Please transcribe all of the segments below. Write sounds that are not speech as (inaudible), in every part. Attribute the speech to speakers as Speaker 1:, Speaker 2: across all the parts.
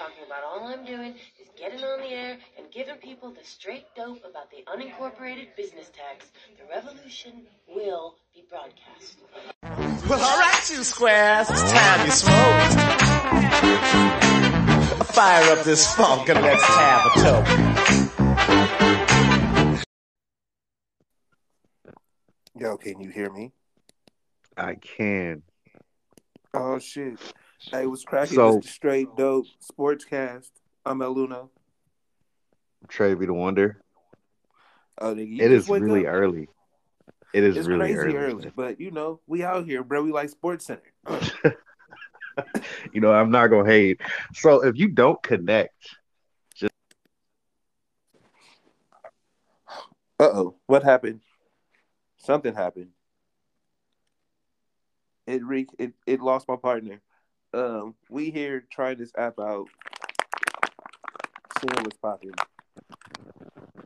Speaker 1: talking about all I'm doing is getting on the air and giving people the straight dope about the unincorporated business tax. The revolution will be broadcast.
Speaker 2: Well, alright, you squares, it's time you smoke. Fire up this funk and let's have a toke.
Speaker 3: Yo, can you hear me?
Speaker 4: I can.
Speaker 3: Oh shit! Hey, what's cracking?
Speaker 4: So-
Speaker 3: This is straight dope sportscast. I'm El Luno.
Speaker 4: Trevi the Wonder.
Speaker 3: Oh, nigga,
Speaker 4: It is really
Speaker 3: up?
Speaker 4: early. It is
Speaker 3: It's
Speaker 4: really
Speaker 3: crazy
Speaker 4: early.
Speaker 3: early. but you know, we out here, bro. We like Sports Center. (laughs)
Speaker 4: You know, I'm not gonna hate. So if you don't connect, just uh
Speaker 3: oh, what happened? Something happened. It re it, it lost my partner. Um, we here trying this app out, seeing what's popping,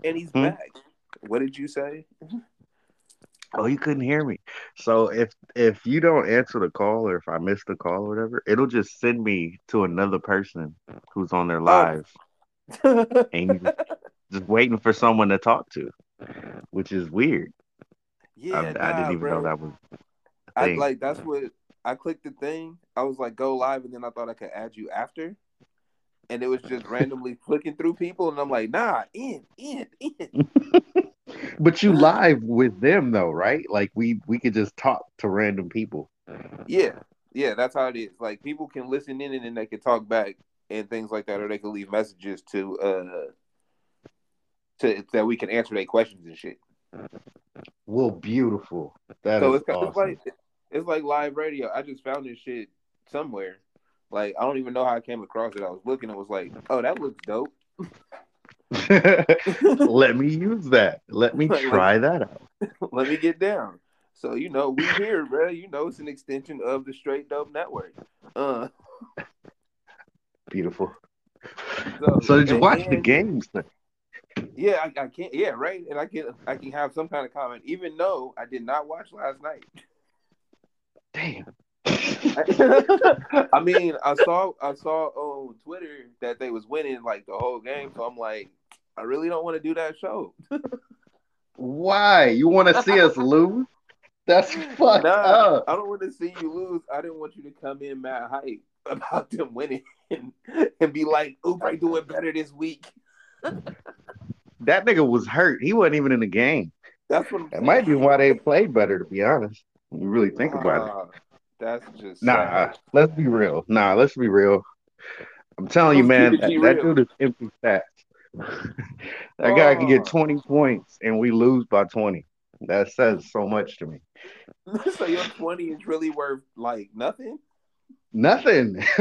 Speaker 3: and he's
Speaker 4: Hmm?
Speaker 3: back. What did you say? (laughs)
Speaker 4: oh, you couldn't hear me. So if if you don't answer the call or if I miss the call or whatever, it'll just send me to another person who's on their live and you (laughs) just waiting for someone to talk to, which is weird.
Speaker 3: yeah,
Speaker 4: I, I didn't even
Speaker 3: bro.
Speaker 4: know that was
Speaker 3: I like that's what I clicked the thing. I was like, go live, and then I thought I could add you after, and it was just (laughs) randomly clicking through people, and I'm like, nah, in, in, in. (laughs)
Speaker 4: But you live with them though, right? Like we we could just talk to random people.
Speaker 3: yeah, yeah, that's how it is. Like people can listen in, and then they can talk back and things like that, or they can leave messages to uh to that we can answer their questions and shit.
Speaker 4: Well, beautiful. That is
Speaker 3: so it's,
Speaker 4: awesome.
Speaker 3: it's like it's like live radio. I just found this shit somewhere. Like I don't even know how I came across it. I was looking, and was like, oh, that looks dope. (laughs) (laughs)
Speaker 4: Let me use that. Let me try that out. (laughs)
Speaker 3: Let me get down. So you know we here, bro. You know it's an extension of the Straight Dope Network. Uh,
Speaker 4: Beautiful.
Speaker 3: so,
Speaker 4: So did you watch the games? then?
Speaker 3: Yeah, I, I can't. Yeah, right. And I can I can have some kind of comment, even though I did not watch last night.
Speaker 4: Damn.
Speaker 3: I mean, I saw I saw on Twitter that they was winning like the whole game, so I'm like, I really don't want to do that show.
Speaker 4: Why? You want to see us (laughs) lose? That's fucked
Speaker 3: Nah,
Speaker 4: up.
Speaker 3: I don't want to see you lose. I didn't want you to come in mad hype about them winning and, (laughs) and be like, Oubre doing better this week.
Speaker 4: That nigga was hurt. He wasn't even in the game.
Speaker 3: That's what I'm
Speaker 4: That might be why they played better, to be honest. You really think about it.
Speaker 3: Ah, That's just
Speaker 4: Nah,
Speaker 3: sad.
Speaker 4: let's be real. Nah, let's be real. I'm telling you, man, that, that dude is empty stats. (laughs) that guy can get 20 points and we lose by 20. That says so much to me. (laughs)
Speaker 3: so your twenty is really worth like nothing.
Speaker 4: Nothing. (laughs)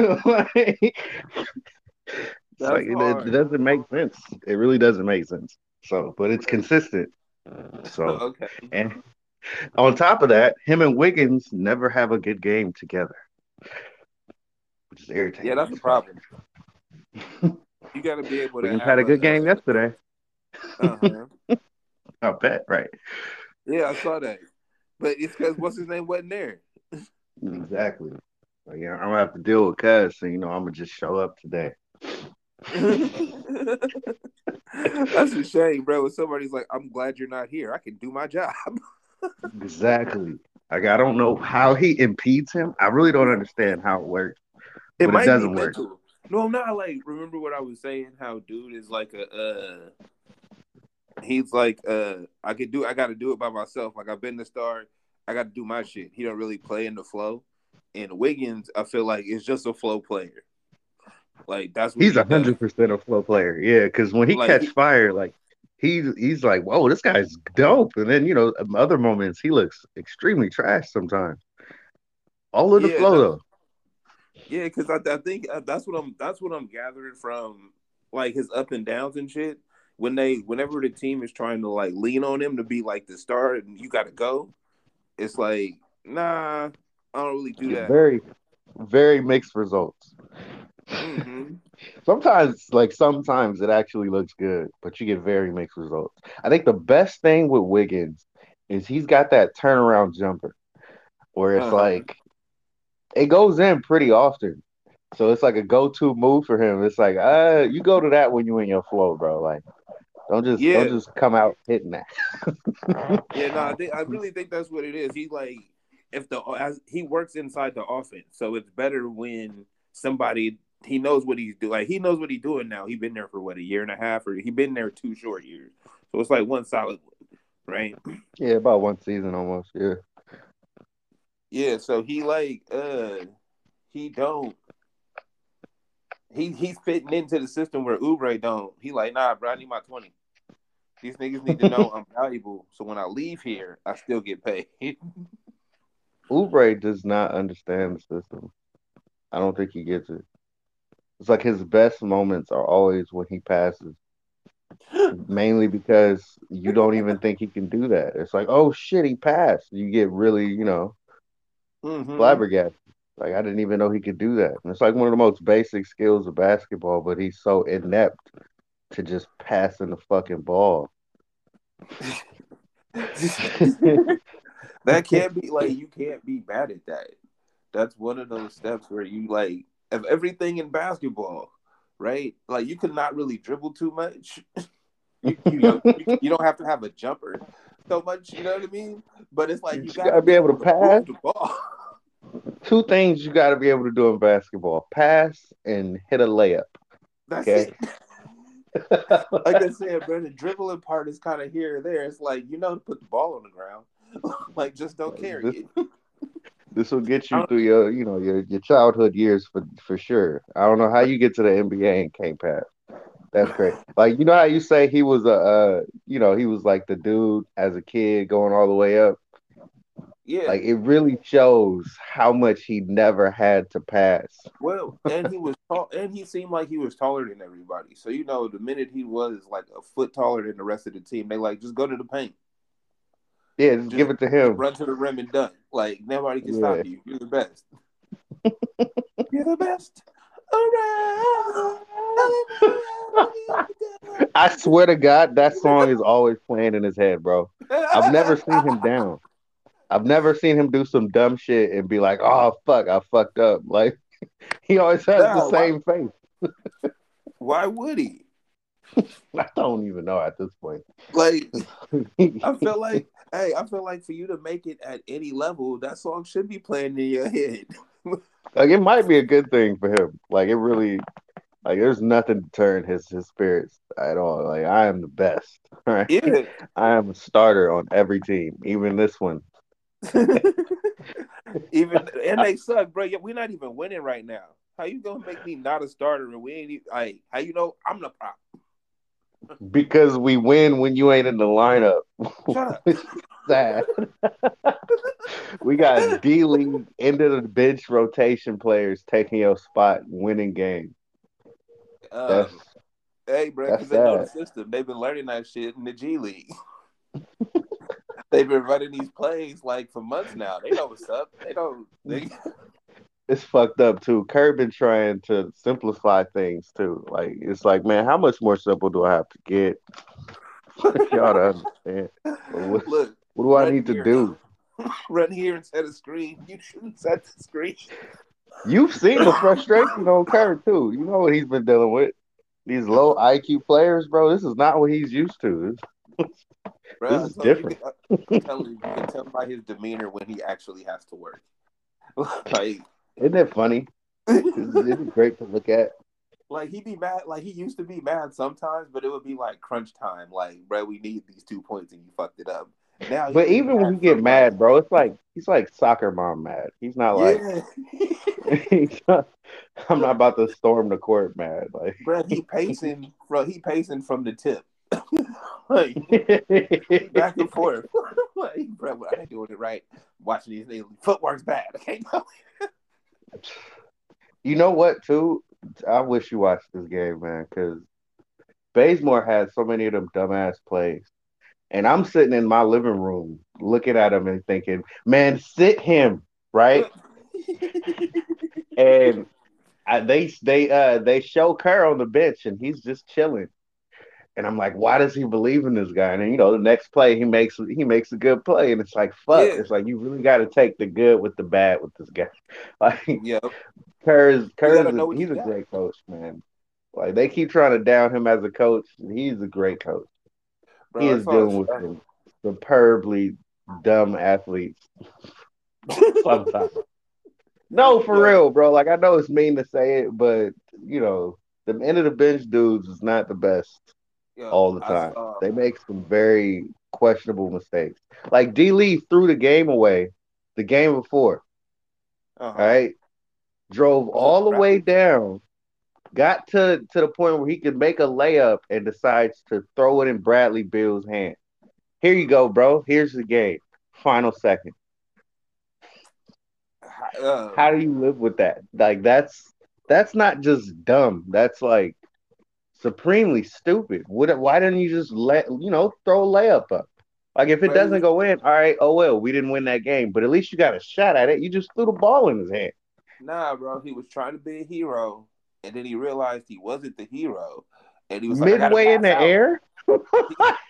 Speaker 4: Like, like, it, it doesn't make sense. It really doesn't make sense. So, but it's consistent. So,
Speaker 3: okay.
Speaker 4: and on top of that, him and Wiggins never have a good game together, which is irritating.
Speaker 3: Yeah, that's the problem. You got to be able to.
Speaker 4: Wiggins
Speaker 3: have
Speaker 4: had a good game yesterday.
Speaker 3: Uh-huh. (laughs)
Speaker 4: I bet, right?
Speaker 3: Yeah, I saw that, but it's because what's his name wasn't there.
Speaker 4: Exactly. Like, yeah, I'm gonna have to deal with Cuz, so you know I'm gonna just show up today. (laughs)
Speaker 3: That's a shame, bro. When somebody's like, "I'm glad you're not here. I can do my job." (laughs)
Speaker 4: Exactly. Like I don't know how he impedes him. I really don't understand how it works.
Speaker 3: It
Speaker 4: But it doesn't
Speaker 3: be
Speaker 4: work.
Speaker 3: No, I'm not like. Remember what I was saying? How dude is like a. uh He's like, uh I could do. I got to do it by myself. Like I've been the star. I got to do my shit. He don't really play in the flow. And Wiggins, I feel like is just a flow player. Like that's what
Speaker 4: He's a hundred percent a flow player. Yeah, because when he
Speaker 3: Like,
Speaker 4: catch fire, like he's he's like, whoa, this guy's dope. And then you know, other moments he looks extremely trash sometimes. All of the
Speaker 3: Yeah,
Speaker 4: flow though.
Speaker 3: Yeah, because I, I think uh, that's what I'm. That's what I'm gathering from like his up and downs and shit. When they, whenever the team is trying to like lean on him to be like the star and you got to go, it's like, nah, I don't really do that.
Speaker 4: Very, very mixed results.
Speaker 3: hmm
Speaker 4: Sometimes, like sometimes it actually looks good, but you get very mixed results. I think the best thing with Wiggins is he's got that turnaround jumper where it's
Speaker 3: Uh-huh.
Speaker 4: like it goes in pretty often. So it's like a go-to move for him. It's like, uh, you go to that when you in your flow, bro. Like, don't just
Speaker 3: Yeah.
Speaker 4: don't just come out hitting that. (laughs)
Speaker 3: Yeah, no, I think I really think that's what it is. He like if the as he works inside the offense, so it's better when somebody he knows what he's doing. Like he knows what he's doing now. He been there for what a year and a half, or he been there two short years. So it's like one solid, right?
Speaker 4: Yeah, about one season almost. Yeah.
Speaker 3: Yeah. So he like uh he don't. He he's fitting into the system where Oubre don't. He like nah, bro. I need my twenty. These niggas need to know (laughs) I'm valuable, so when I leave here, I still get paid. (laughs)
Speaker 4: Oubre does not understand the system. I don't think he gets it. It's like his best moments are always when he passes. (gasps) Mainly because you don't even think he can do that. It's like, oh shit, he passed. You get really, you know,
Speaker 3: Mhm.
Speaker 4: flabbergasted. Like I didn't even know he could do that. And it's like one of the most basic skills of basketball, but he's so inept to just passing the fucking ball. (laughs) (laughs) (laughs)
Speaker 3: that (laughs) can't be like you can't be bad at that. That's one of those steps where you like of everything in basketball, right? Like you cannot really dribble too much. (laughs) you, you, know, you, you don't have to have a jumper so much. You know what I mean? But it's like
Speaker 4: You
Speaker 3: gotta,
Speaker 4: gotta be able to pass.
Speaker 3: the ball.
Speaker 4: Two things you got to be able to do in basketball: pass and hit a layup.
Speaker 3: That's
Speaker 4: Okay.
Speaker 3: it. (laughs) Like I said, bro, the dribbling part is kind of here or there. It's like you know to put the ball on the ground. (laughs) like just don't carry
Speaker 4: This-
Speaker 3: it. (laughs)
Speaker 4: This will get you through your, you know, your your childhood years for for sure. I don't know how you get to the NBA and can't pass. That's great. (laughs) Like you know how you say he was a, uh, you know, he was like the dude as a kid going all the way up.
Speaker 3: Yeah.
Speaker 4: Like it really shows how much he never had to pass.
Speaker 3: Well, and he was tall, and he seemed like he was taller than everybody. So you know, the minute he was like a foot taller than the rest of the team, they like just go to the paint,
Speaker 4: Yeah, just, give it to him.
Speaker 3: run to the rim, and done. Like nobody can
Speaker 4: Yeah.
Speaker 3: stop you. You're the best. (laughs) You're the best. Around.
Speaker 4: I swear to God, that song is always playing in his head, bro. I've never seen him down. I've never seen him do some dumb shit and be like, "Oh fuck, I fucked up." Like (laughs) he always has
Speaker 3: No,
Speaker 4: the same face. (laughs)
Speaker 3: Why would he? (laughs)
Speaker 4: I don't even know at this point.
Speaker 3: Like, (laughs) I feel like, hey, I feel like for you to make it at any level, that song should be playing in your head. (laughs)
Speaker 4: like it might be a good thing for him. Like it really, like there's nothing to turn his his spirits at all. Like I am the best. Right,
Speaker 3: Yeah.
Speaker 4: I am a starter on every team, even this one.
Speaker 3: even and they suck, bro. We're not even winning right now. How you gonna make me not a starter and we ain't even, like how you know I'm the prop?
Speaker 4: Because we win when you ain't in the lineup.
Speaker 3: Shut up. (laughs)
Speaker 4: Sad. we got D League end of the bench rotation players taking your spot, winning games.
Speaker 3: Um, hey, bro, because they know the system. They've been learning that shit in the G League. (laughs) They've been running these plays like for months now. They know what's up. They don't. They,
Speaker 4: it's fucked up too. Kerr been trying to simplify things too. Like it's like, man, how much more simple do I have to get? (laughs) Y'all to understand. What,
Speaker 3: look,
Speaker 4: what do I need to do? (laughs)
Speaker 3: run here and set a screen. You shouldn't set the screen.
Speaker 4: You've seen the (laughs) frustration on Kerr too. You know what he's been dealing with. These low IQ players, bro. This is not what he's used to.
Speaker 3: Bro,
Speaker 4: This is
Speaker 3: told you,
Speaker 4: different.
Speaker 3: I'm telling you, you can tell by his demeanor when he actually has to work. like,
Speaker 4: Isn't it funny? Isn't it (laughs) great to look at?
Speaker 3: like he'd be mad. Like he used to be mad sometimes, but it would be like crunch time. Like, bro, we need these two points, and you fucked it up. Now,
Speaker 4: But even when he get mad, bro, it's like he's like soccer mom mad. He's not like
Speaker 3: yeah, (laughs) (laughs)
Speaker 4: he's not, I'm not about to storm the court mad. Like
Speaker 3: bro, he pacing from he pacing from the tip, like back and forth. like, bro, I ain't doing it right. Watching these niggas, footwork's bad. I can't go.
Speaker 4: You know what too? I wish you watched this game, man, because Bazemore had so many of them dumbass plays. And I'm sitting in my living room looking at him and thinking, man, sit him, right? (laughs) and I, they they uh they show Kerr on the bench and he's just chilling. And I'm like, why does he believe in this guy? And then, you know, the next play he makes he makes a good play, and it's like, fuck.
Speaker 3: Yeah.
Speaker 4: It's like you really got to take the good with the bad with this guy. (laughs) Like
Speaker 3: Yep.
Speaker 4: Kerr is Kerr is he's a
Speaker 3: got.
Speaker 4: great coach, man. Like they keep trying to down him as a coach. He's a great coach.
Speaker 3: Bro,
Speaker 4: he is dealing with some superbly dumb athletes (laughs) sometimes. No, for
Speaker 3: Yeah.
Speaker 4: real, bro. Like I know it's mean to say it, but you know, the end of the bench dudes is not the best
Speaker 3: Yo,
Speaker 4: all the time.
Speaker 3: saw-
Speaker 4: They make some very questionable mistakes. Like D Lee threw the game away the game before.
Speaker 3: uh-huh.
Speaker 4: All right. Drove all the way down, got to to the point where he could make a layup and decides to throw it in Bradley Beal's hand. Here you go, bro. Here's the game. Final second.
Speaker 3: Uh,
Speaker 4: How do you live with that? Like that's that's not just dumb. That's like supremely stupid. What, why didn't you just let you know throw a layup up? Like if it
Speaker 3: Bro,
Speaker 4: doesn't go in, all right, oh well, we didn't win that game, but at least you got a shot at it. You just threw the ball in his hand.
Speaker 3: Nah, bro. He was trying to be a hero, and then he realized he wasn't the hero, and he was like,
Speaker 4: Midway in the
Speaker 3: out.
Speaker 4: air. (laughs)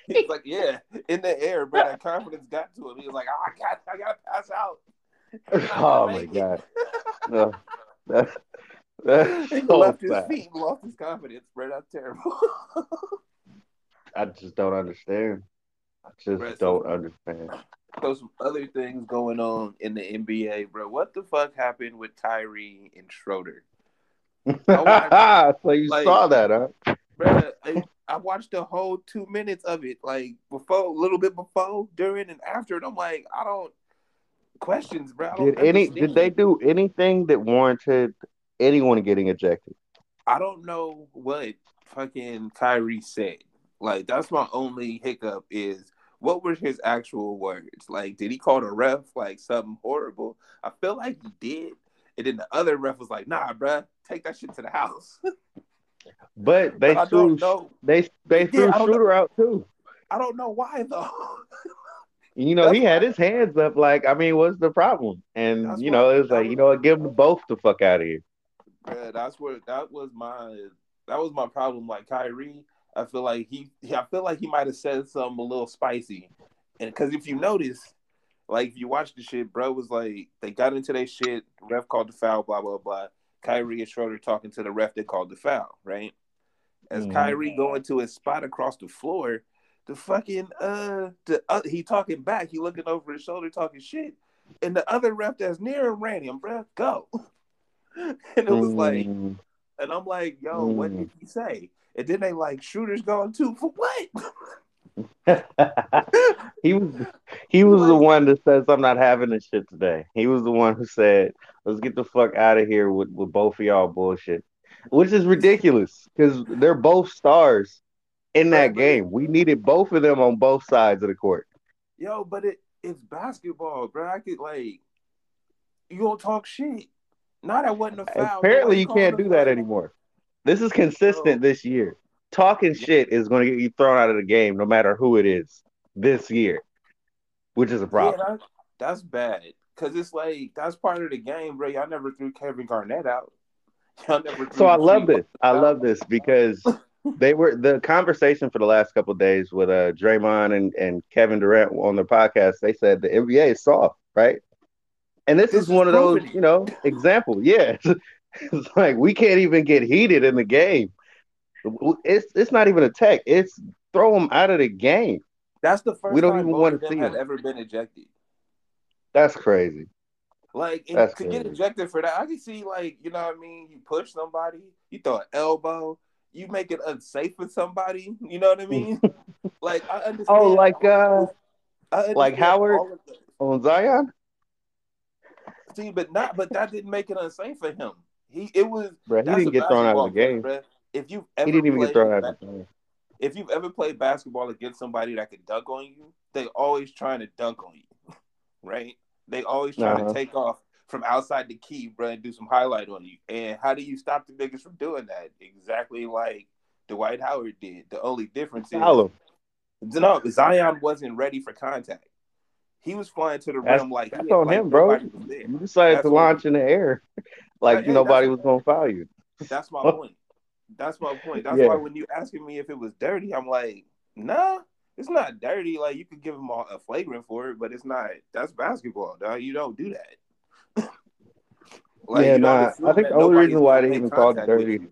Speaker 3: He was like, yeah, in the air, bro. That confidence got to him. He was like, oh, I got, I gotta pass out. (laughs)
Speaker 4: Oh my
Speaker 3: make it."
Speaker 4: god. (laughs) No, that's (laughs)
Speaker 3: he
Speaker 4: so
Speaker 3: left his
Speaker 4: sad.
Speaker 3: feet lost his confidence, bro. That's terrible. (laughs)
Speaker 4: I just don't understand. I just
Speaker 3: Right,
Speaker 4: don't
Speaker 3: so-
Speaker 4: understand.
Speaker 3: so some other things going on in the NBA, bro. What the fuck happened with Kyrie and Schroeder?
Speaker 4: Ah, (laughs) so you
Speaker 3: like-
Speaker 4: saw that, huh?
Speaker 3: Bro, I, I watched the whole two minutes of it, like before, a little bit before, during, and after, and I'm like, I don't questions, bro.
Speaker 4: Did any did they do anything that warranted anyone getting ejected?
Speaker 3: I don't know what fucking Kyrie said. Like that's my only hiccup is what were his actual words? Like, did he call the ref like something horrible? I feel like he did. And then the other ref was like, "Nah, bruh, take that shit to the house." (laughs)
Speaker 4: But they
Speaker 3: But
Speaker 4: threw they they threw
Speaker 3: I don't know.
Speaker 4: Schroeder out too.
Speaker 3: I don't know why though.
Speaker 4: You know,
Speaker 3: That's
Speaker 4: he had his hands up like, I mean, what's the problem? And you know, it was like, you know what, give them both the fuck out of here.
Speaker 3: Bruh, that's where that was my that was my problem. Like Kyrie, I feel like he, I feel like he might have said something a little spicy, and because if you notice, like if you watch the shit, bro was like they got into their shit. Ref called the foul, blah blah blah. Kyrie and Schroeder talking to the ref that called the foul, right? As
Speaker 4: Mhm.
Speaker 3: Kyrie going to his spot across the floor, the fucking uh, the uh, he talking back, he looking over his shoulder talking shit, and the other ref that's near him ran him, bro, go. (laughs) (laughs) and it was like.
Speaker 4: Mm.
Speaker 3: And I'm like, yo, what
Speaker 4: Mm.
Speaker 3: did he say? And then they like, Schroeder's gone too. For what? (laughs)
Speaker 4: he was he was the one that says I'm not having this shit today. He was the one who said, "Let's get the fuck out of here with, with both of y'all bullshit," which is ridiculous because they're both stars in that game. We needed both of them on both sides of the court.
Speaker 3: Yo, but it it's basketball, bro. I could like, you don't talk shit. No, that wasn't a foul.
Speaker 4: Apparently, you can't do that anymore. This is consistent
Speaker 3: Bro.
Speaker 4: this year. Talking shit is going to get you thrown out of the game, no matter who it is this year, which is a problem.
Speaker 3: Yeah, that, that's bad. Cause it's like that's part of the game, bro. Y'all never threw Kevin Garnett out. (laughs) Y'all never.
Speaker 4: So I love this. I love this because (laughs) they were the conversation for the last couple days with uh Draymond and, and Kevin Durant on their podcast. They said the NBA is soft, right? And this,
Speaker 3: This
Speaker 4: is
Speaker 3: is
Speaker 4: one of those, you know, (laughs) example. Yeah, (laughs) it's like we can't even get heated in the game. It's it's not even a tech. It's throw them out of the game.
Speaker 3: That's the first
Speaker 4: We don't
Speaker 3: time
Speaker 4: even
Speaker 3: of them
Speaker 4: see him.
Speaker 3: ever been ejected.
Speaker 4: That's crazy.
Speaker 3: Like
Speaker 4: That's
Speaker 3: to get ejected for that, I can see like you know what I mean. You push somebody, you throw an elbow, you make it unsafe for somebody. (laughs) You know what I mean? like I understand.
Speaker 4: Oh, like uh like Howard?
Speaker 3: all of the-
Speaker 4: on Zion,
Speaker 3: See, but not, but that didn't make it unsafe for him. He it was.
Speaker 4: bro. He didn't get thrown out of the game.
Speaker 3: bruh. If ever
Speaker 4: He didn't even get thrown out of the game.
Speaker 3: if you've ever played basketball against somebody that could dunk on you, they always trying to dunk on you, (laughs) right? They always trying
Speaker 4: Uh-huh.
Speaker 3: to take off from outside the key, bro, and do some highlight on you. And how do you stop the niggas from doing that? Exactly like Dwight Howard did. The only difference is no, Zion wasn't ready for contact. He was flying to the
Speaker 4: That's-
Speaker 3: rim like
Speaker 4: That's on
Speaker 3: like
Speaker 4: him, bro.
Speaker 3: nobody was there.
Speaker 4: You decided
Speaker 3: That's
Speaker 4: to launch in the air (laughs) like
Speaker 3: Hey, hey,
Speaker 4: nobody was gonna foul you.
Speaker 3: That's my (laughs) point. That's my point. That's
Speaker 4: Yeah.
Speaker 3: why when you asking me if it was dirty, I'm like, nah, it's not dirty. Like you could give him a, a flagrant for it, but it's not. That's basketball, dog. You don't do that. (laughs)
Speaker 4: Yeah, nah, I think the only reason why they even called it dirty-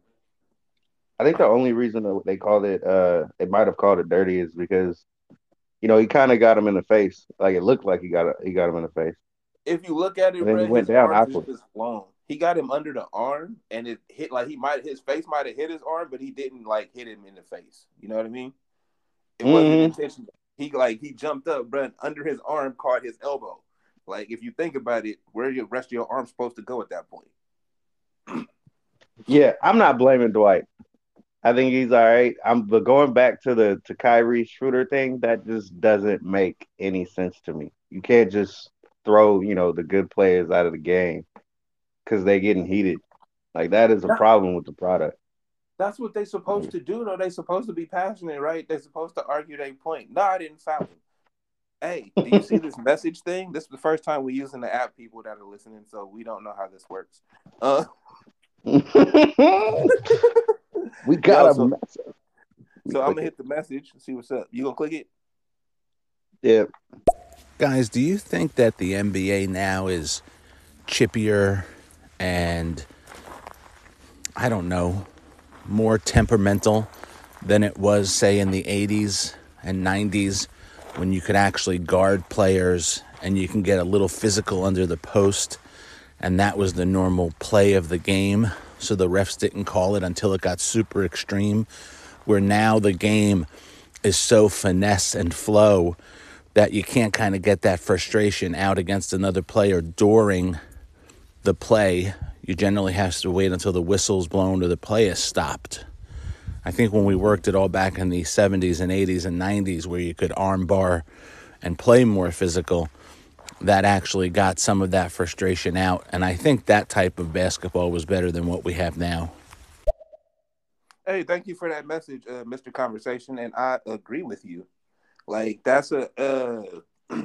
Speaker 4: I think the only reason that they called it uh they might have called it dirty is because you know he kind of got him in the face. Like it looked like he got a, he got him in the face.
Speaker 3: If you look at it,
Speaker 4: then he went
Speaker 3: his
Speaker 4: down afterwards.
Speaker 3: just blown. He got him under the arm, and it hit like he might his face might have hit his arm, but he didn't like hit him in the face. You know what I mean? It wasn't
Speaker 4: Mhm.
Speaker 3: intentional. He like he jumped up, and under his arm caught his elbow. Like if you think about it, where your rest of your arm supposed to go at that point?
Speaker 4: Yeah, I'm not blaming Dwight. I think he's all right. I'm but going back to the to Kyrie Schroeder thing, that just doesn't make any sense to me. You can't just throw, you know, the good players out of the game because they're getting heated. Like that is a problem with the product.
Speaker 3: That's what they're supposed to do, though. They supposed to be passionate, right? They're supposed to argue their point. No, I didn't foul him. Hey, do you see this message thing? This is the first time we're using the app, people that are listening, so we don't know how this works. Uh, (laughs) (laughs)
Speaker 4: we got
Speaker 3: Yo,
Speaker 4: a
Speaker 3: so-
Speaker 4: mess.
Speaker 3: so I'm gonna hit the message and see what's up. You gonna click it?
Speaker 4: Yeah.
Speaker 5: Guys, do you think that the NBA now is chippier and I don't know, more temperamental than it was, say, in the 80s and 90s when you could actually guard players and you can get a little physical under the post and that was the normal play of the game. So the refs didn't call it until it got super extreme. Where now the game is so finesse and flow that you can't kind of get that frustration out against another player during the play. You generally have to wait until the whistle's blown or the play is stopped. I think when we worked it all back in the 70s and 80s and 90s, where you could armbar and play more physical, that actually got some of that frustration out. And I think that type of basketball was better than what we have now.
Speaker 3: Hey, thank you for that message, uh, Mr. Conversation, and I agree with you. Like that's a uh, (clears throat)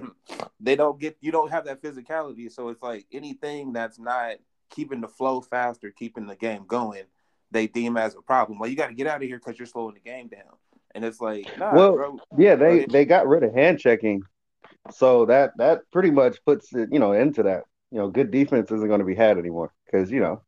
Speaker 3: they don't get you don't have that physicality, so it's like anything that's not keeping the flow faster, keeping the game going, they deem as a problem. Like you got to get out of here because you're slowing the game down, and it's like, nah,
Speaker 4: Well,
Speaker 3: bro.
Speaker 4: Yeah, they
Speaker 3: ahead.
Speaker 4: they got rid of hand checking, so that that pretty much puts it, you know, into that. You know, good defense isn't going to be had anymore because you know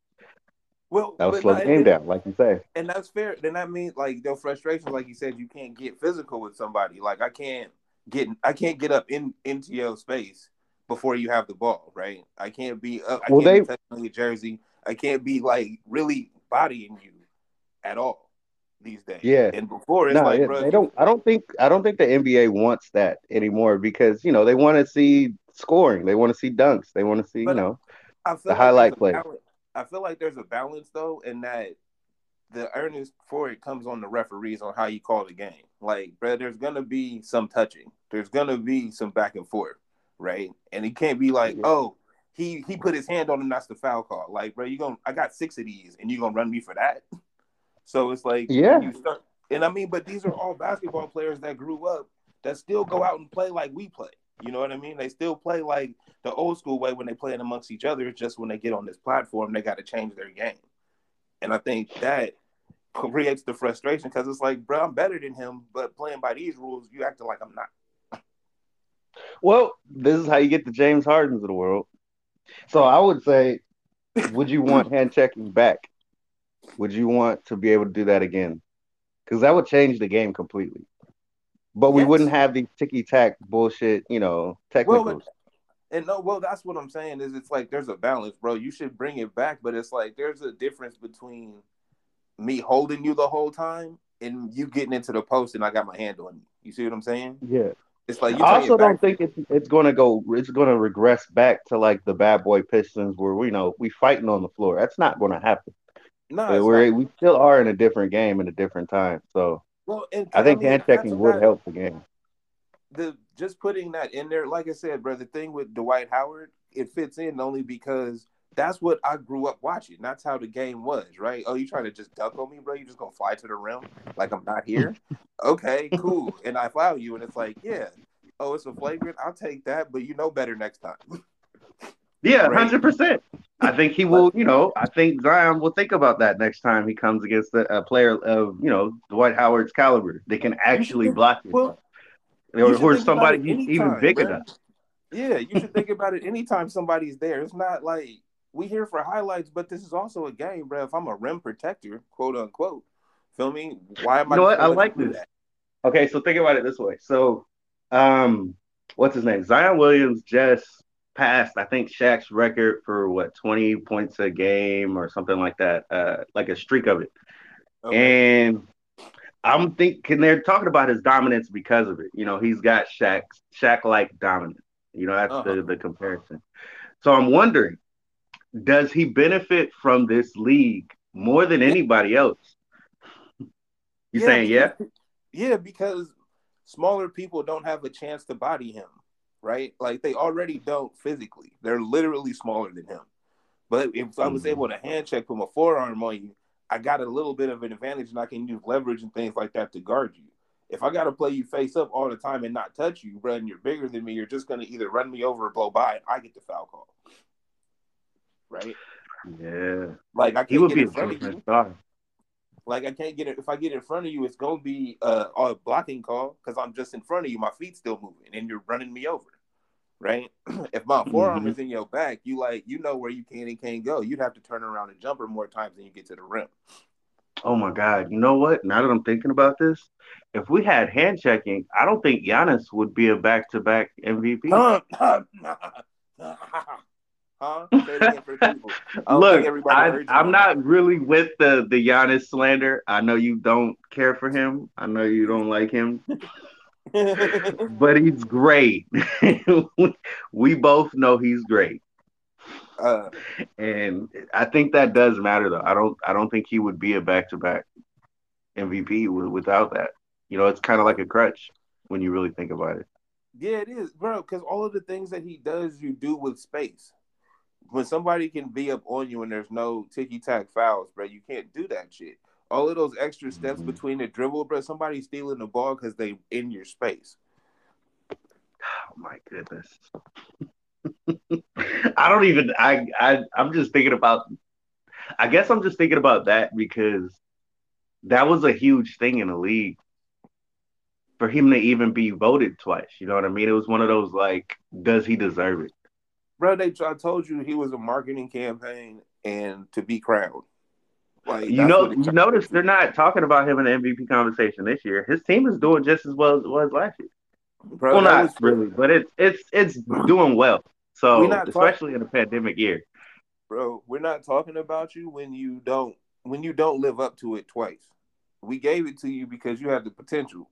Speaker 3: Well,
Speaker 4: that'll slow the game down, like you say.
Speaker 3: and that's fair. Then that means like their frustration, like you said, you can't get physical with somebody. Like I can't get I can't get up in into your space before you have the ball, right? I can't be up. I
Speaker 4: Well,
Speaker 3: can't be
Speaker 4: they-
Speaker 3: touching your jersey. I can't be like really bodying you at all these days.
Speaker 4: Yeah.
Speaker 3: And before it's
Speaker 4: No,
Speaker 3: like,
Speaker 4: yeah,
Speaker 3: bro,
Speaker 4: they don't. I don't think. I don't think the NBA wants that anymore because you know they want to see scoring, they want to see dunks, they want to see you know.
Speaker 3: I feel
Speaker 4: the
Speaker 3: like
Speaker 4: highlight play.
Speaker 3: balance- I feel like there's a balance though, in that the earnest for it comes on the referees on how you call the game. Like, bro, there's gonna be some touching. There's gonna be some back and forth, right? And it can't be like,
Speaker 4: Yeah.
Speaker 3: oh, he he put his hand on him, that's the foul call. Like, bro, you gonna I got six of these, and you gonna run me for that? (laughs) So it's like,
Speaker 4: Yeah.
Speaker 3: you start, and I mean, but these are all basketball players that grew up that still go out and play like we play. You know what I mean? They still play like the old school way when they play it amongst each other. It's just when they get on this platform, they got to change their game. And I think that creates the frustration because it's like, bro, I'm better than him, but playing by these rules, you acting like I'm not.
Speaker 4: Well, this is how you get the James Hardens of the world. So I would say, would you want (laughs) hand checking back? Would you want to be able to do that again? Because that would change the game completely. But we
Speaker 3: Yes.
Speaker 4: wouldn't have the ticky tack bullshit, you know, technicals.
Speaker 3: Well, And no, well, that's what I'm saying is it's like there's a balance, bro. You should bring it back, but it's like there's a difference between me holding you the whole time and you getting into the post and I got my hand on you. You see what I'm saying?
Speaker 4: yeah.
Speaker 3: It's like you
Speaker 4: I also don't think it's it's gonna go. It's gonna regress back to like the bad boy Pistons, where we you know we fighting on the floor. That's not gonna happen.
Speaker 3: No, it's
Speaker 4: we're,
Speaker 3: not.
Speaker 4: we still are in a different game in a different time. So
Speaker 3: well, and
Speaker 4: I think
Speaker 3: mean,
Speaker 4: hand checking would help the game.
Speaker 3: the just putting that in there, like I said, bro, the thing with Dwight Howard, it fits in only because that's what I grew up watching. That's how the game was, right? Oh, you trying to just duck on me, bro? You just gonna fly to the rim like I'm not here? (laughs) okay, cool. And I foul you, and it's like, yeah, oh, it's a flagrant. I'll take that, but you know better next time. (laughs)
Speaker 4: Yeah,
Speaker 3: Right.
Speaker 4: hundred percent. I think he will. You know, I think Zion will think about that next time he comes against a, a player of you know Dwight Howard's caliber. They can actually
Speaker 3: think-
Speaker 4: block it,
Speaker 3: well,
Speaker 4: or, or somebody
Speaker 3: anytime,
Speaker 4: even big enough.
Speaker 3: Yeah, you should think about it anytime somebody's there. It's not like we here for highlights, but this is also a game, bro. If I'm a rim protector, quote unquote, feel me? Why am I?
Speaker 4: You know what? I like this. Okay, so think about it this way. So, um, what's his name? Zion Williams just passed, I think, Shaq's record for what twenty points a game or something like that, uh, like a streak of it.
Speaker 3: Okay.
Speaker 4: And I'm thinking they're talking about his dominance because of it. You know, he's got Shaq Shaq like dominance. You know, that's
Speaker 3: Uh-huh.
Speaker 4: the the comparison. So I'm wondering, does he benefit from this league more than anybody else? You saying yeah?
Speaker 3: Yeah, because smaller people don't have a chance to body him, right? Like they already don't physically. They're literally smaller than him. But if I was able mm-hmm. to hand check, put my forearm on you, I got a little bit of an advantage and I can use leverage and things like that to guard you. If I got to play you face up all the time and not touch you, bro, and you're bigger than me, you're just going to either run me over or blow by and I get the foul call. Right?
Speaker 4: Yeah.
Speaker 3: Like I
Speaker 4: He
Speaker 3: can't
Speaker 4: would
Speaker 3: get
Speaker 4: be a
Speaker 3: in front of you.
Speaker 4: different star.
Speaker 3: Like I can't get it if I get in front of you, it's gonna be uh, a blocking call because I'm just in front of you. My feet's still moving, and you're running me over, right? (clears throat) if my forearm
Speaker 4: Mhm.
Speaker 3: is in your back, you like you know where you can and can't go. You'd have to turn around and jump jumper more times than you get to the rim.
Speaker 4: Oh my God. You know what? Now that I'm thinking about this, if we had hand checking, I don't think Giannis would be a back to back MVP.
Speaker 3: Huh? huh? Say it again for the people. (laughs) I
Speaker 4: Look, I. I'm not really with the the Giannis slander. I know you don't care for him. I know you don't like him, (laughs) but he's great. (laughs) we both know he's great,
Speaker 3: uh,
Speaker 4: and I think that does matter. Though I don't, I don't think he would be a back to back MVP without that. You know, it's kind of like a crutch when you really think about it.
Speaker 3: Yeah, it is, bro. Because all of the things that he does, you do with space. When somebody can be up on you and there's no ticky tack fouls, bro, you can't do that shit. All of those extra steps
Speaker 4: Mhm.
Speaker 3: between the dribble, bro. Somebody's stealing the ball because they in your space.
Speaker 4: Oh my goodness. (laughs) I don't even I I I'm just thinking about I guess I'm just thinking about that because that was a huge thing in the league for him to even be voted twice. You know what I mean? It was one of those like, does he deserve it?
Speaker 3: Bro, they I told you he was a marketing campaign and to be crowned. Like
Speaker 4: You know, you notice they're not talking about him in the MVP conversation this year. His team is doing just as well as it was last year.
Speaker 3: bro,
Speaker 4: well, not
Speaker 3: was-
Speaker 4: really, but it's it's it's doing well. So, especially in a pandemic year.
Speaker 3: bro, we're not talking about you when you don't when you don't live up to it twice. We gave it to you because you had the potential.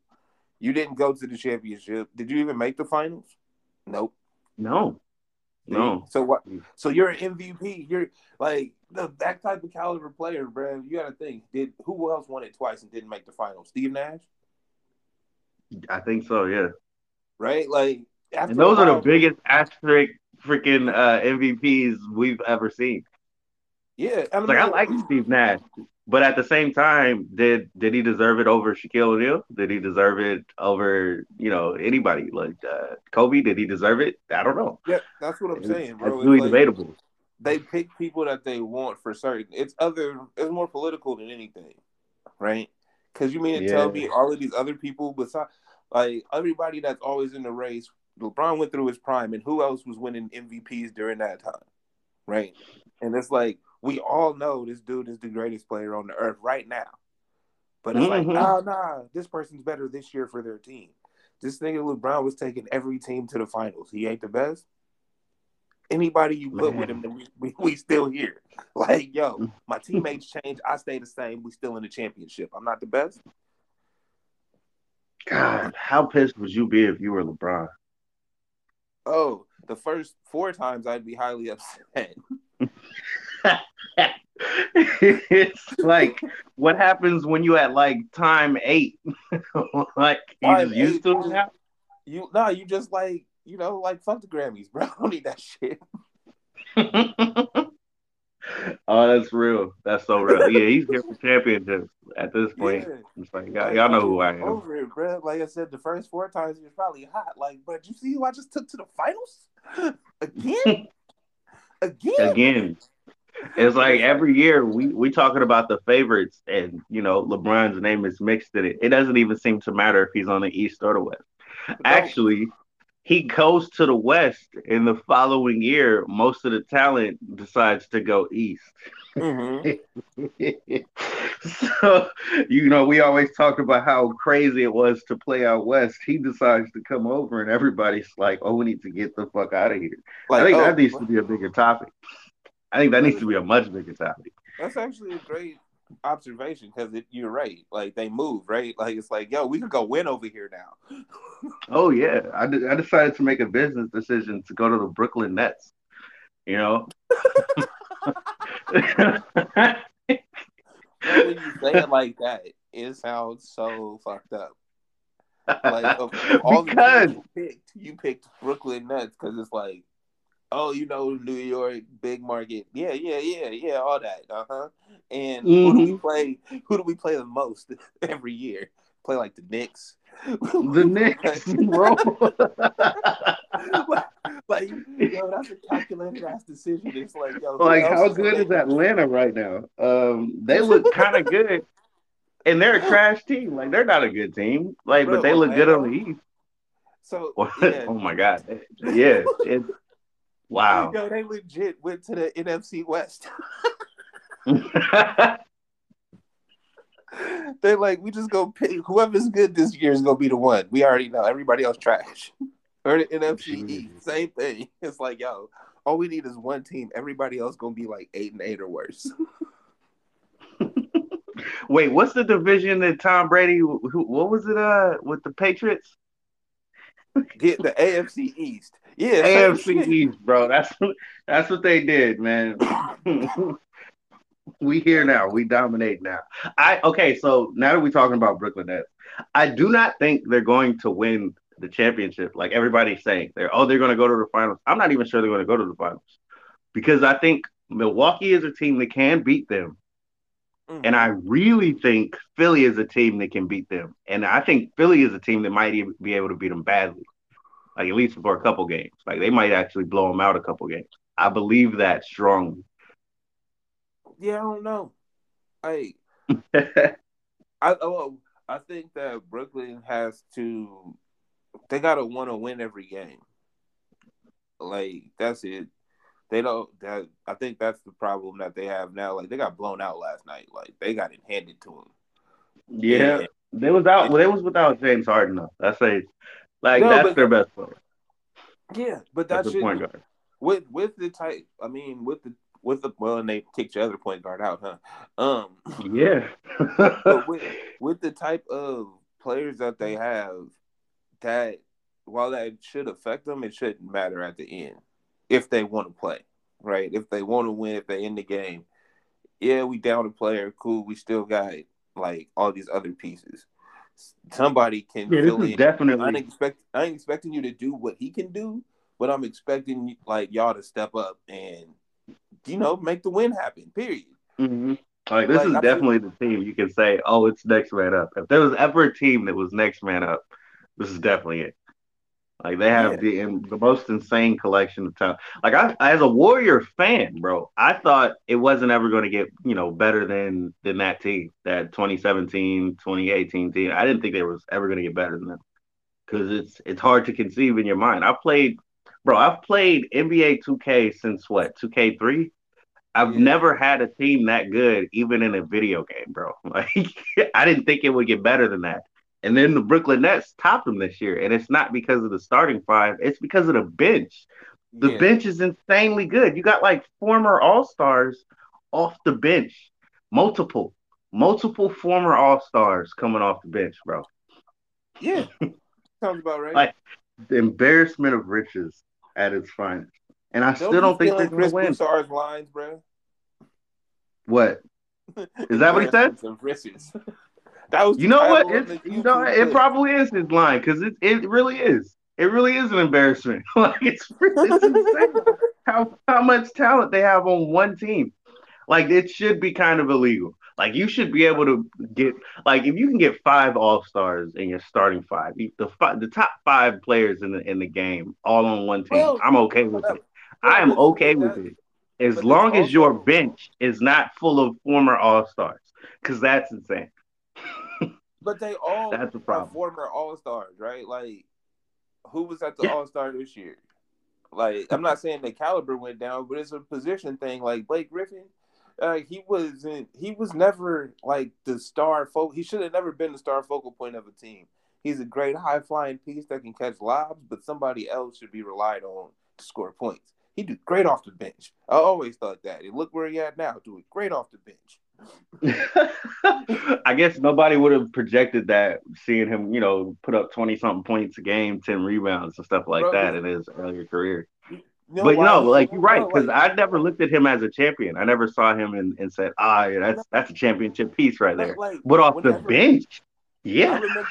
Speaker 3: You didn't go to the championship. Did you even make the finals? Nope.
Speaker 4: No, no.
Speaker 3: So what? So you're an MVP. You're like the, that type of caliber player, bro. You got to think. Did who else won it twice and didn't make the finals? Steve Nash,
Speaker 4: I think so. Yeah.
Speaker 3: right? Like
Speaker 4: And those are the biggest asterisk freaking uh, MVPs we've ever seen.
Speaker 3: Yeah, I
Speaker 4: It's like I like Steve Nash, but at the same time, did did he deserve it over Shaquille O'Neal? Did he deserve it over you know anybody like uh, Kobe? Did he deserve it? I don't know.
Speaker 3: Yeah, that's what I'm
Speaker 4: It's,
Speaker 3: saying,
Speaker 4: it's
Speaker 3: bro. It's
Speaker 4: really
Speaker 3: like-
Speaker 4: debatable.
Speaker 3: they pick people that they want for certain. It's other. It's more political than anything, right? Because you mean to tell me all of these other people besides, like everybody that's always in the race. LeBron went through his prime, and who else was winning MVPs during that time, right? And it's like we all know this dude is the greatest player on the earth right now, but it's like,
Speaker 4: Mhm.
Speaker 3: nah, nah, this person's better this year for their team. This nigga LeBron was taking every team to the finals. He ain't the best. Anybody you put with him, we, we, we still here. (laughs) Like, yo, my teammates change. I stay the same. We still in the championship. I'm not the best.
Speaker 4: God, how pissed would you be if you were LeBron?
Speaker 3: Oh, the first four times I'd be highly (laughs) upset.
Speaker 4: It's like what happens when you at like time eight? (laughs) like you
Speaker 3: Time
Speaker 4: just used to it now?
Speaker 3: You no, you just like you know, like fuck the Grammys, (laughs) bro. I don't need that shit. (laughs)
Speaker 4: oh, that's real. That's so real. Yeah, he's here for championships at this point.
Speaker 3: Yeah.
Speaker 4: It's like y'all, y'all know who I am.
Speaker 3: Over it, bro. Like I said, the first four times it was probably hot. Like, but you see who I just took to the finals again, again.
Speaker 4: Again, It's like every year we we talking about the favorites, and you know LeBron's name is mixed in it. It doesn't even seem to matter if he's on the East or the West. Actually, he goes to the West, in the following year, most of the talent decides to go East.
Speaker 3: Mm-hmm. (laughs)
Speaker 4: so, you know, we always talked about how crazy it was to play out West. He decides to come over, and everybody's like, oh, we need to get the fuck out of here.
Speaker 3: Like,
Speaker 4: I think
Speaker 3: oh,
Speaker 4: that needs to be a bigger topic. I think that needs to be a much bigger topic.
Speaker 3: That's actually a great observation because you're right. Like they move, right? Like it's like, yo, we could go win over here now. (laughs)
Speaker 4: Oh yeah, I, de- I decided to make a business decision to go to the Brooklyn Nets. You know, (laughs) (laughs)
Speaker 3: when you say it like that, it sounds so fucked up. Like of all
Speaker 4: Because-
Speaker 3: the you picked, you picked Brooklyn Nets because it's like, oh, you know, New York big market, yeah, yeah, yeah, yeah, all that, uh huh. And who do we
Speaker 4: Mhm.
Speaker 3: play? Who do we play the most (laughs) every year? Play like the Knicks.
Speaker 4: the Knicks, (laughs) bro. (laughs)
Speaker 3: like, yo, that's a calculated ass decision. It's like, yo,
Speaker 4: like, how good is? Atlanta right now? Um, they look kind of good, and they're a trash team. Like, they're not a good team. Like,
Speaker 3: Bro,
Speaker 4: but they look good on the East.
Speaker 3: So
Speaker 4: oh my god, yeah, it, wow.
Speaker 3: yo, they legit went to the NFC West. (laughs) (laughs) They're like, we just go pick whoever's good this year is gonna be the one. We already know everybody else trash. (laughs) Or the NFC East, same thing. It's like, yo, all we need is one team. Everybody else gonna be like eight and eight or worse.
Speaker 4: Wait, what's the division that Tom Brady? Who, what was it? Uh, with the Patriots? (laughs)
Speaker 3: Get the AFC East. Yeah,
Speaker 4: AFC. East, bro. That's that's what they did, man. (coughs) we here now. We dominate now. I okay. So now that we're talking about Brooklyn Nets, I do not think they're going to win the championship. Like everybody's saying, they're oh they're going to go to the finals. I'm not even sure they're going to go to the finals because I think Milwaukee is a team that can beat them.
Speaker 3: Mhm.
Speaker 4: And I really think Philly is a team that can beat them. And I think Philly is a team that might even be able to beat them badly, like at least for a couple games. Like they might actually blow them out a couple games. I believe that strongly.
Speaker 3: yeah, I don't know. I (laughs) I oh, I think that Brooklyn has to they gotta want to win every game. Like that's it. They don't. That I think that's the problem that they have now. Like they got blown out last night. Like they got it handed to them.
Speaker 4: yeah, they was out. They was without James Harden though. That's a like
Speaker 3: No,
Speaker 4: that's
Speaker 3: but-
Speaker 4: their best player.
Speaker 3: Yeah, but
Speaker 4: That's
Speaker 3: that's
Speaker 4: the point guard.
Speaker 3: with with the type. I mean, with the with the well, and they kicked your other point guard out, huh? Um,
Speaker 4: Yeah. (laughs)
Speaker 3: but with (laughs) with the type of players that they have, that while that should affect them, it shouldn't matter at the end if they want to play, right? If they want to win, if they in the game, yeah, we down a player, cool. We still got like all these other pieces. Somebody can
Speaker 4: yeah,
Speaker 3: fill in.
Speaker 4: definitely
Speaker 3: I ain't expect I ain't expecting you to do what he can do, but I'm expecting like y'all to step up and you know make the win happen. Period.
Speaker 4: hmm Like this
Speaker 3: Like,
Speaker 4: is
Speaker 3: I
Speaker 4: definitely the team you can say, oh, it's next man up. If there was ever a team that was next man up, this is definitely it. Like they have the the most insane collection of talent. Like I, as a Warrior fan, bro, I thought it wasn't ever going to get you know better than than that team, that 2017, 2018 team. I didn't think they was ever going to get better than them because it's it's hard to conceive in your mind. I played, bro. I've played NBA 2K since what 2K3. I've
Speaker 3: Yeah.
Speaker 4: never had a team that good, even in a video game, bro. (laughs) Like I didn't think it would get better than that. And then the Brooklyn Nets topped them this year, and it's not because of the starting five; it's because of the bench. The
Speaker 3: Yeah.
Speaker 4: bench is insanely good. You got like former All Stars off the bench, multiple, multiple former All Stars coming off the bench, bro.
Speaker 3: Yeah, (laughs) sounds about right.
Speaker 4: Like, The embarrassment of riches at its finest, and I still don't think they're
Speaker 3: Chris
Speaker 4: gonna win.
Speaker 3: Broussard's lines, bro.
Speaker 4: What? (laughs) Is that what he said?
Speaker 3: Of riches. (laughs) that was
Speaker 4: You know what? It's, you know, it
Speaker 3: clip.
Speaker 4: probably is his line because it, it really is. It really is an embarrassment. (laughs) like it's, it's insane how how much talent they have on one team. Like it should be kind of illegal. Like you should be able to get like if you can get five all stars in your starting five, the fi- the top five players in the in the game all on one team.
Speaker 3: Well,
Speaker 4: I'm okay with it.
Speaker 3: Well,
Speaker 4: I am okay with it. as long as your bench is not full of former All Stars, because that's insane.
Speaker 3: But they all
Speaker 4: That's the
Speaker 3: are
Speaker 4: problem.
Speaker 3: former All Stars, right? Like, who was at the All Star this year? Like, I'm not saying the caliber went down, but it's a position thing. Like Blake Griffin, uh, he wasn't. He was never like the star. Fo- he should have never been the star focal point of a team. He's a great high flying piece that can catch lobs, but somebody else should be relied on to score points. He do great off the bench. I always thought that. And look where he at now, doing great off the bench. (laughs)
Speaker 4: I guess nobody would have projected that, seeing him, you know, put up twenty something points a game, ten rebounds and stuff like
Speaker 3: Bro,
Speaker 4: that in his earlier career.
Speaker 3: You know
Speaker 4: but no, like you're right, because
Speaker 3: like-
Speaker 4: I never looked at him as a champion. I never saw him and, and said, ah, yeah, that's that's a championship piece right there.
Speaker 3: like,
Speaker 4: But off the
Speaker 3: whenever-
Speaker 4: bench,
Speaker 3: I
Speaker 4: yeah,
Speaker 3: remember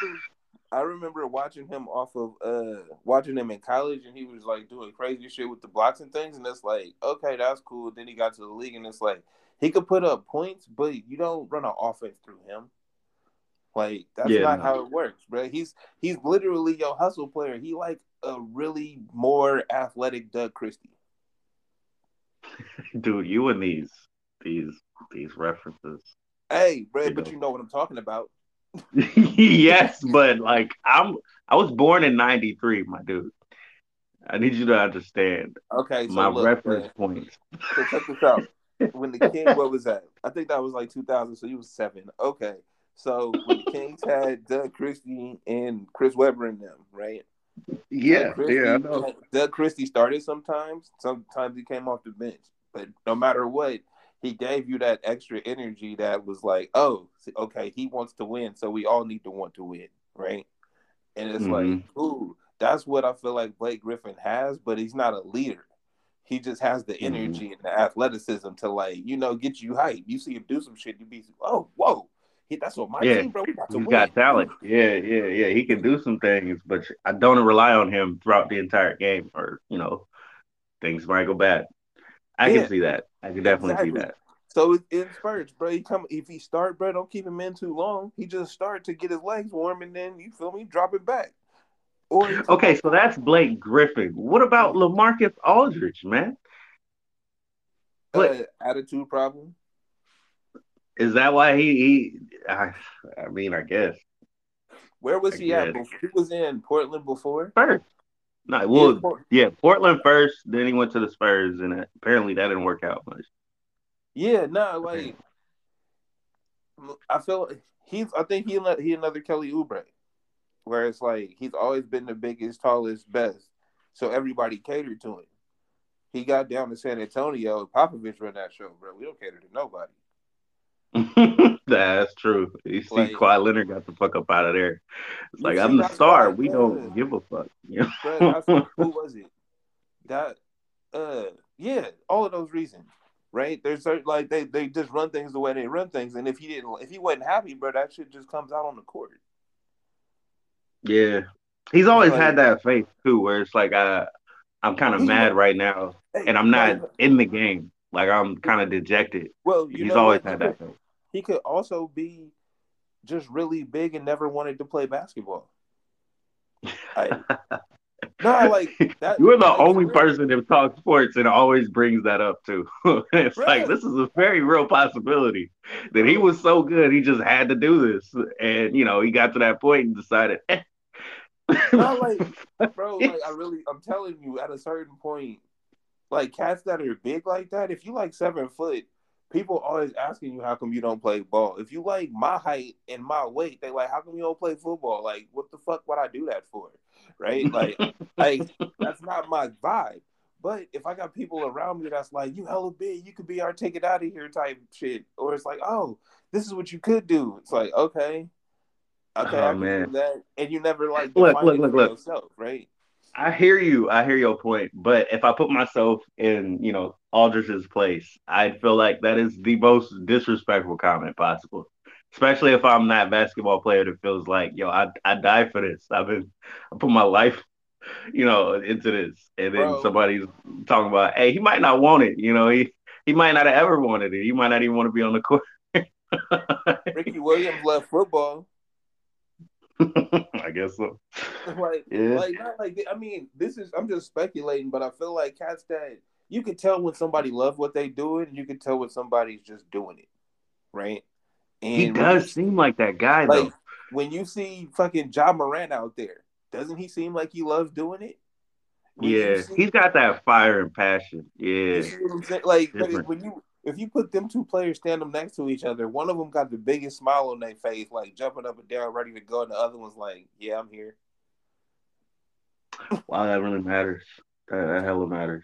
Speaker 3: I remember watching him off of uh watching him in college and he was like doing crazy shit with the blocks and things and it's like, okay, that's cool. Then he got to the league and it's like he could put up points, but you don't run an offense through him. Like that's
Speaker 4: Yeah,
Speaker 3: not
Speaker 4: no.
Speaker 3: how it works, bro. He's he's literally your hustle player. He like a really more athletic Doug Christie. (laughs)
Speaker 4: dude, you and these these these references.
Speaker 3: Hey, bro,
Speaker 4: You
Speaker 3: but
Speaker 4: know.
Speaker 3: you know what I'm talking about. (laughs)
Speaker 4: yes, but like I'm I was born in '93, my dude. I need you to understand
Speaker 3: Okay, so
Speaker 4: my
Speaker 3: look,
Speaker 4: reference points.
Speaker 3: So check this out. (laughs) When the King, what was that? I think that was like 2000. So you was seven. Okay. So when the Kings had Doug Christie and Chris Webber in them, right?
Speaker 4: Yeah,
Speaker 3: Christie,
Speaker 4: yeah, I know.
Speaker 3: Doug Christie started sometimes. Sometimes he came off the bench, but no matter what, he gave you that extra energy that was like, oh, okay, he wants to win, so we all need to want to win, right? And it's like,
Speaker 4: Mhm.
Speaker 3: ooh, that's what I feel like Blake Griffin has, but he's not a leader. He just has the
Speaker 4: Mhm.
Speaker 3: energy and the athleticism to like, you know, get you hype. You see him do some shit, you be, oh, whoa, he, that's what my
Speaker 4: Yeah,
Speaker 3: team, bro. We got to
Speaker 4: He's
Speaker 3: win.
Speaker 4: got talent. Yeah, yeah, yeah. He can do some things, but I don't rely on him throughout the entire game, or you know, things might go bad. I
Speaker 3: Yeah.
Speaker 4: can see that. I can definitely see that.
Speaker 3: So it, in spurts, bro. He come if he start, bro. Don't keep him in too long. He just start to get his legs warm, and then you feel me, drop it back. Or
Speaker 4: Okay, so that's Blake Griffin. What about LaMarcus Aldridge, man?
Speaker 3: uh, attitude problem.
Speaker 4: Is that why he? he I, I mean, I guess
Speaker 3: Where was
Speaker 4: I
Speaker 3: he at?
Speaker 4: guess.
Speaker 3: before? He was in Portland before.
Speaker 4: first. No, well,
Speaker 3: was Port-
Speaker 4: yeah, Portland first. Then he went to the Spurs, and apparently that didn't work out much.
Speaker 3: yeah, no, like I feel he's. I think he he another Kelly Oubre, where it's like he's always been the biggest, tallest, best, so everybody catered to him. He got down to San Antonio. Popovich run that show, bro. We don't cater to nobody. (laughs)
Speaker 4: That's true. You see,
Speaker 3: Like-
Speaker 4: Kawhi Leonard got the fuck up out of there. It's like I'm the star. We don't give a fuck. You know? (laughs)
Speaker 3: Who was it? That uh yeah, all of those reasons. Right? There's certain like they, they just run things the way they run things. And if he didn't if he wasn't happy, bro, that shit just comes out on the court.
Speaker 4: Yeah, he's always
Speaker 3: Like-
Speaker 4: had that faith too, where it's like I, I'm kind of
Speaker 3: He-
Speaker 4: mad right now, and I'm not
Speaker 3: like,
Speaker 4: in the game. Like I'm kind of dejected.
Speaker 3: well, you
Speaker 4: he's
Speaker 3: know
Speaker 4: always
Speaker 3: what?
Speaker 4: had that
Speaker 3: could,
Speaker 4: faith.
Speaker 3: he could also be just really big and never wanted to play basketball. (laughs) Like, no, like that
Speaker 4: You're the only
Speaker 3: real.
Speaker 4: person that talks sports and always brings that up too. (laughs) it's like this is a very real possibility that he was so good he just had to do this, and you know he got to that point and decided. Eh.
Speaker 3: No, like, (laughs) bro, like I really, I'm telling you, at a certain point, like cats that are big like that, if you like seven foot, people always asking you how come you don't play ball. If you like my height and my weight, they like how come you don't play football? Like, what the fuck would I do that for? Right? Like, (laughs) like that's not my vibe. But if I got people around me that's like, you hella big, you could be our take it out of here type shit, or it's like, oh, this is what you could do. It's like, okay, okay,
Speaker 4: Oh,
Speaker 3: I
Speaker 4: man.
Speaker 3: that, and you never like
Speaker 4: Look, look, look, look.
Speaker 3: yourself, right?
Speaker 4: I hear you. I hear your point. But if I put myself in, you know, Aldridge's place, I'd feel like that is the most disrespectful comment possible. Especially if I'm that basketball player that feels like, yo, I I die for this. I've been I put my life, you know, into this. And then
Speaker 3: Bro.
Speaker 4: somebody's talking about, hey, he might not want it, you know, he he might not have ever wanted it. He might not even want to be on the court. (laughs)
Speaker 3: Ricky Williams left football. (laughs)
Speaker 4: I guess so. (laughs)
Speaker 3: like,
Speaker 4: Yeah.
Speaker 3: like not like I mean, this is I'm just speculating, but I feel like cats that you can tell when somebody loves what they do it, and you can tell when somebody's just doing it, right? And
Speaker 4: He does
Speaker 3: you-
Speaker 4: seem like that guy
Speaker 3: like
Speaker 4: though.
Speaker 3: when you see fucking Ja Morant out there, doesn't he seem like he loves doing it? When
Speaker 4: Yeah,
Speaker 3: see-
Speaker 4: he's got that fire and passion. Yeah,
Speaker 3: You see what I'm saying? Like when you if you put them two players stand them next to each other, one of them got the biggest smile on their face, like jumping up and down, ready to go, and the other one's like, "Yeah, I'm here."
Speaker 4: wow, that really matters. That, that hella matters.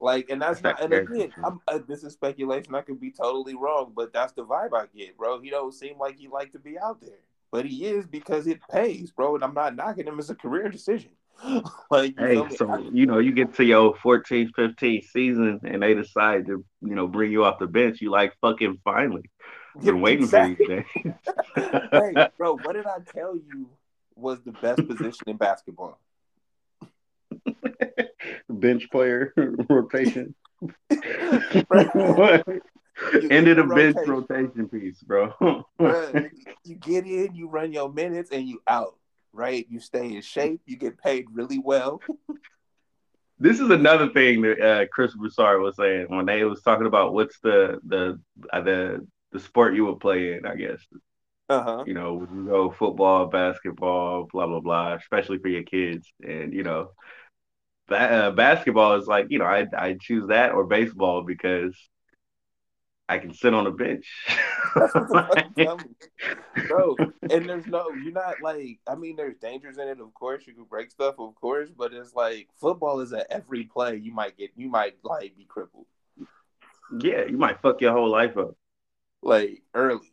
Speaker 3: Like, and that's
Speaker 4: That's
Speaker 3: not. And again. I'm, uh, this is speculation. I could be totally wrong, but that's the vibe I get, bro. He don't seem like he like to be out there, but he is because it pays, bro. And I'm not knocking him. It's a career decision. (laughs) like, you
Speaker 4: Hey, so
Speaker 3: I-
Speaker 4: you know, you get to your 14th, 15th season, and they decide to, you know, bring you off the bench. You like fucking finally. Been (laughs) waiting for these days. (laughs)
Speaker 3: hey, bro, what did I tell you was the best position in basketball?
Speaker 4: bench player rotation.
Speaker 3: Bro, You
Speaker 4: Ended a
Speaker 3: the
Speaker 4: bench
Speaker 3: rotation.
Speaker 4: piece, bro.
Speaker 3: Bruh, you get in, you run your minutes, and you out. Right? You stay in shape. You get paid really well. (laughs)
Speaker 4: This is another thing that uh, Chris Broussard was saying when they was talking about what's the the uh, the the sport you would play in. I guess
Speaker 3: Uh huh.
Speaker 4: you know would you go football, basketball, blah blah blah, especially for your kids. And you know, ba- uh, basketball is like you know I I choose that or baseball because I can sit on a bench.
Speaker 3: That's what the fuck I'm telling you. (laughs) bro. And there's no, you're not like, I mean, there's dangers in it, of course. You can break stuff, of course, but it's like football is at every play. You might get, you might like be crippled
Speaker 4: yeah, you might fuck your whole life up.
Speaker 3: like early.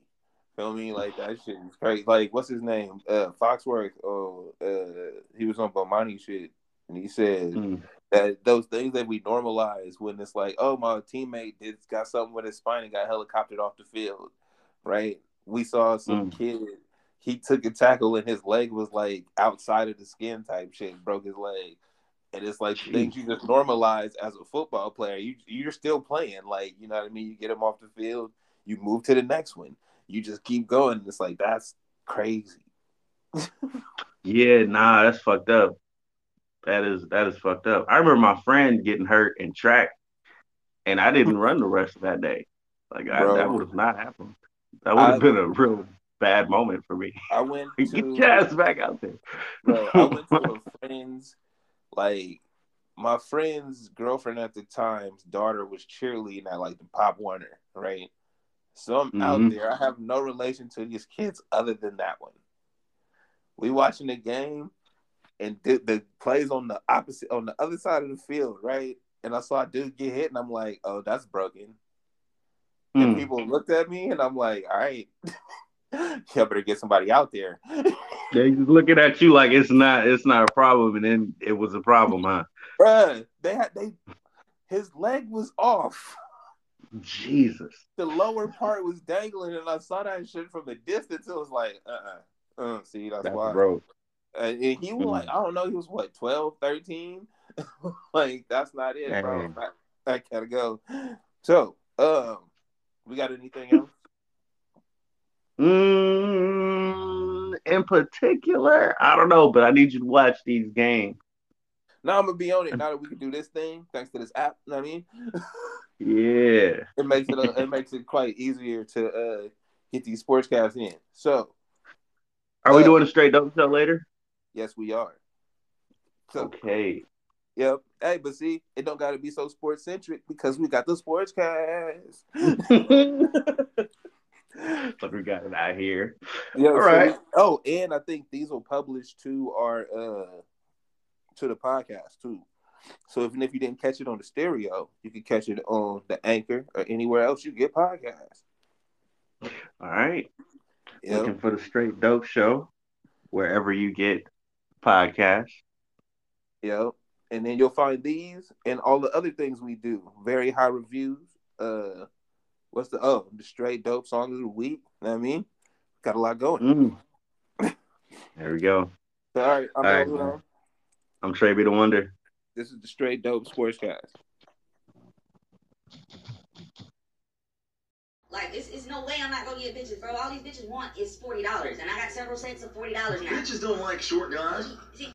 Speaker 3: Feel me? Like that shit is crazy. Like what's his name? Uh, Foxworth. Oh, uh, he was on Bomani shit, and he said
Speaker 4: Mm.
Speaker 3: That those things that we normalize when it's like, oh, my teammate did got something with his spine and got helicoptered off the field, right? We saw some
Speaker 4: Mm.
Speaker 3: kid. He took a tackle and his leg was like outside of the skin type shit, broke his leg. And it's like
Speaker 4: Jeez.
Speaker 3: things you just normalize as a football player. You you're still playing, like you know what I mean. You get him off the field, you move to the next one. You just keep going. It's like that's crazy. (laughs)
Speaker 4: Yeah, nah, that's fucked up. That is that is fucked up. I remember my friend getting hurt in track, and I didn't run the rest of that day. Like I, that would have not happened. That would have been a real bad moment for me.
Speaker 3: I went (laughs)
Speaker 4: Get
Speaker 3: to
Speaker 4: your ass back out there.
Speaker 3: Bro, I went to a (laughs) friend's, like, my friend's girlfriend at the time's daughter was cheerleading at like the Pop Warner, right? So I'm out
Speaker 4: Mhm.
Speaker 3: there. I have no relation to these kids other than that one. We watching the game, and the, the plays on the opposite on the other side of the field, right? And I saw a dude get hit, and I'm like, "Oh, that's broken." And
Speaker 4: Mm.
Speaker 3: people looked at me, and I'm like, "All right, (laughs) you better get somebody out there."
Speaker 4: They just looking at you like it's not it's not a problem, and then it was a problem, huh? (laughs)
Speaker 3: Bruh, they had they his leg was off.
Speaker 4: Jesus.
Speaker 3: The lower part was dangling, and I saw that shit from a distance. It was like, uh uh uh, see, that's,
Speaker 4: That's
Speaker 3: why.
Speaker 4: broke.
Speaker 3: And and he was like, I don't know, he was what, 12, 13? (laughs) like, that's not it, bro. I, I gotta go. So, um, we got anything else?
Speaker 4: Mm, in particular, I don't know, but I need you to watch these games.
Speaker 3: Now I'm gonna be on it. (laughs) Now that we can do this thing, thanks to this app, you know what I mean?
Speaker 4: Yeah. (laughs)
Speaker 3: it makes it uh, it makes it quite easier to uh get these sportscasts in. So,
Speaker 4: Are we
Speaker 3: Uh,
Speaker 4: doing a straight dope show later?
Speaker 3: Yes, we are. So,
Speaker 4: Okay.
Speaker 3: Yep. Hey, but see, it don't gotta be so sports centric because we got the sports cast. (laughs)
Speaker 4: But we got it out here.
Speaker 3: Yeah.
Speaker 4: All right.
Speaker 3: oh, and I think these will publish to our uh to the podcast too. So even if you didn't catch it on the stereo, you can catch it on the anchor or anywhere else you get podcasts.
Speaker 4: All right.
Speaker 3: Yep.
Speaker 4: Looking for the straight dope show wherever you get podcasts.
Speaker 3: Yep. And then you'll find these and all the other things we do. Very high reviews. Uh what's the oh the straight dope song of the week. You know I mean? Got a lot going.
Speaker 4: Mm. There we go.
Speaker 3: So, all right, I'm
Speaker 4: All right, man. I'm Trey B. the Wonder.
Speaker 3: This is the straight dope sports sportscast.
Speaker 6: Like, it's, it's no way I'm not gonna get bitches, bro. All these bitches want is forty dollars, and I got several sets of forty dollars now.
Speaker 7: Bitches don't like short guys.
Speaker 6: See,